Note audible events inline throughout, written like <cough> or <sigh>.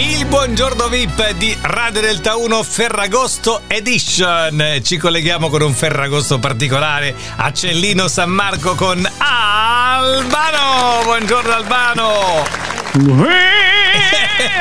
Il buongiorno VIP di Radio Delta 1 Ferragosto Edition. Ci colleghiamo con un Ferragosto particolare a Cellino San Marco con Albano. Buongiorno Albano.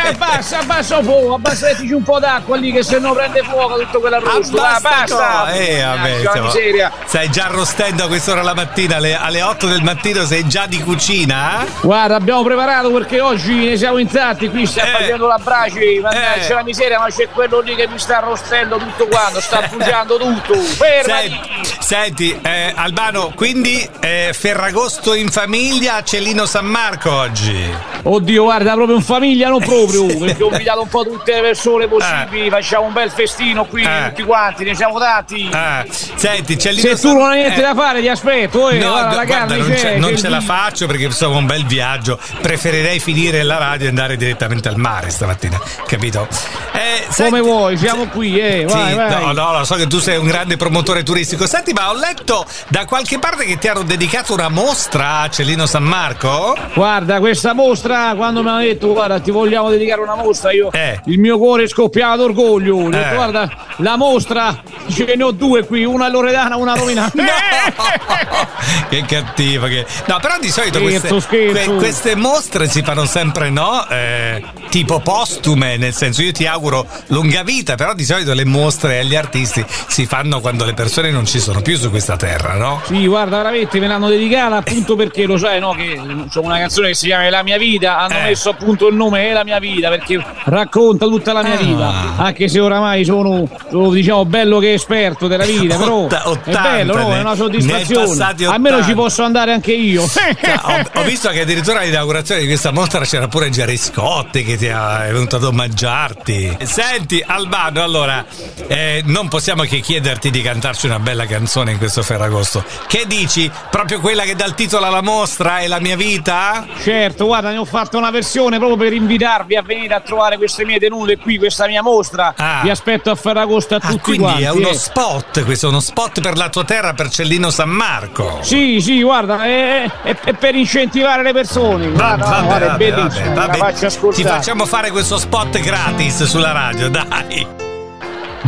Eh, abbassa, abbassa un po', abbassettici un po' d'acqua lì che se no prende fuoco tutto quell'arrosto. Ah, basta! Eh, vabbè, la miseria. Stai già arrostendo a quest'ora la mattina, alle, alle 8 del mattino sei già di cucina? eh? Guarda, abbiamo preparato perché oggi ne siamo intratti, qui sta Eh. facendo la brace, mannaggia Eh. la miseria, ma c'è quello lì che mi sta arrostendo tutto quanto, sta bruciando tutto. Fermati! Senti, senti, eh, Albano, quindi eh, Ferragosto in famiglia a Cellino San Marco oggi. Oddio, guarda, proprio in famiglia non proprio, perché ho invitato un po' tutte le persone possibili, facciamo un bel festino qui Eh. tutti quanti, ne siamo tanti. Ah, senti, Cellino Se tu non hai niente eh, da fare, ti aspetto, eh. No, guarda, guarda, non, c'è, ce, non c'è ce la faccio perché insomma un bel viaggio. Preferirei finire la radio e andare direttamente al mare stamattina, capito? Eh, Come senti- vuoi, siamo qui, eh. Vai, Sì, vai. No, no, lo so che tu sei un grande promotore turistico. Senti, ma ho letto da qualche parte che ti hanno dedicato una mostra a Cellino San Marco? Guarda, questa mostra, quando mi hanno detto, guarda, ti vogliamo dedicare una mostra, io Eh. il mio cuore scoppiava d'orgoglio. Ho detto, Eh. guarda, la mostra, ce ne ho due qui, una a Loredana, una a Rovinano. <laughs> <laughs> che cattivo che... No, però di solito Scherzo, queste, scherzo. queste mostre si fanno sempre, no? Eh, tipo postume, nel senso io ti auguro lunga vita, però di solito le mostre agli artisti si fanno quando le persone non ci sono più su questa terra, no? Sì, guarda, veramente me l'hanno dedicata appunto perché lo sai, no? Che c'è una canzone che si chiama la mia vita. Hanno Eh. messo appunto il nome È la mia vita perché racconta tutta la mia Ah. vita. Anche se oramai sono, sono, diciamo bello che esperto della vita, però Otta- è 80, bello, no? È una soddisfazione. Almeno 80. ci posso andare anche io. Ho, ho visto che addirittura all'inaugurazione di questa mostra c'era pure Gerry Scotti che ti ha- è venuto ad omaggiarti. Senti, Albano, allora, eh, non possiamo che chiederti di cantarci una bella canzone in questo Ferragosto. Che dici? Proprio quella che dà il titolo alla mostra è la mia vita? Certo, guarda, ne ho fatto una versione proprio per invitarvi a venire a trovare queste mie tenute qui, questa mia mostra. Ah. Vi aspetto a Ferragosto a Ah, tutti quindi quanti. è uno spot, questo è uno spot per la tua terra, per Cellino San Marco. Sì, sì, guarda, è, è- è per incentivare le persone. Guarda, Vabbè, guarda, vabbè, vabbè, vabbè. Ti facciamo fare questo spot gratis sulla radio, dai.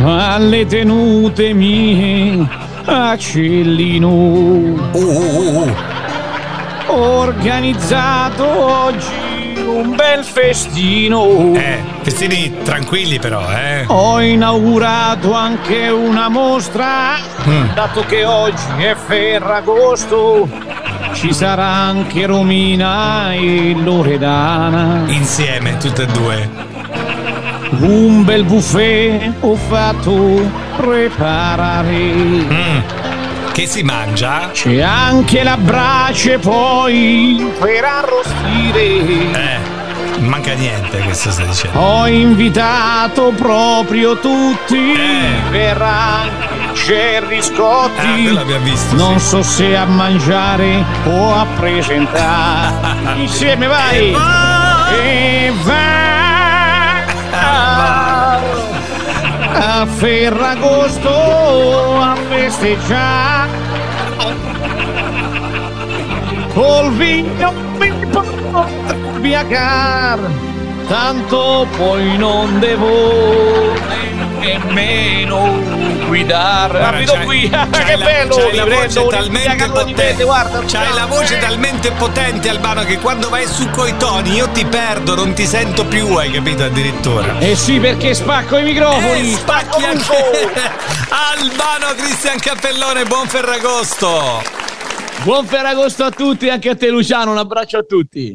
Alle tenute mie, a Cellino, Uh, uh, uh. organizzato oggi un bel festino. Eh, festini tranquilli però, eh. Ho inaugurato anche una mostra, Mm. dato che oggi è Ferragosto, ci sarà anche Romina e Loredana. Insieme, tutte e due. Un bel buffet ho fatto preparare. Mm. Che si mangia? C'è anche la brace poi per arrostire. Eh, manca niente, questo stai dicendo. Ho invitato proprio tutti. Eh. Verrà Ah, Scotti. quello l'abbiamo visto. Non sì. so se a mangiare o a presentare. <laughs> Insieme vai! E va a Ferragosto a festeggiare col vino mi porto via car tanto poi non devo nemmeno guidare. C'hai- qui. <laughs> C'hai che bello c'hai la voce talmente potente guarda C'hai la voce talmente potente Albano che quando vai su coi toni io ti perdo, non ti sento più, hai capito addirittura. eh sì perché spacco i microfoni Eh, spacchi anche <laughs> Albano Cristian Cappellone, buon Ferragosto! buon Ferragosto a tutti anche a te Luciano un abbraccio a tutti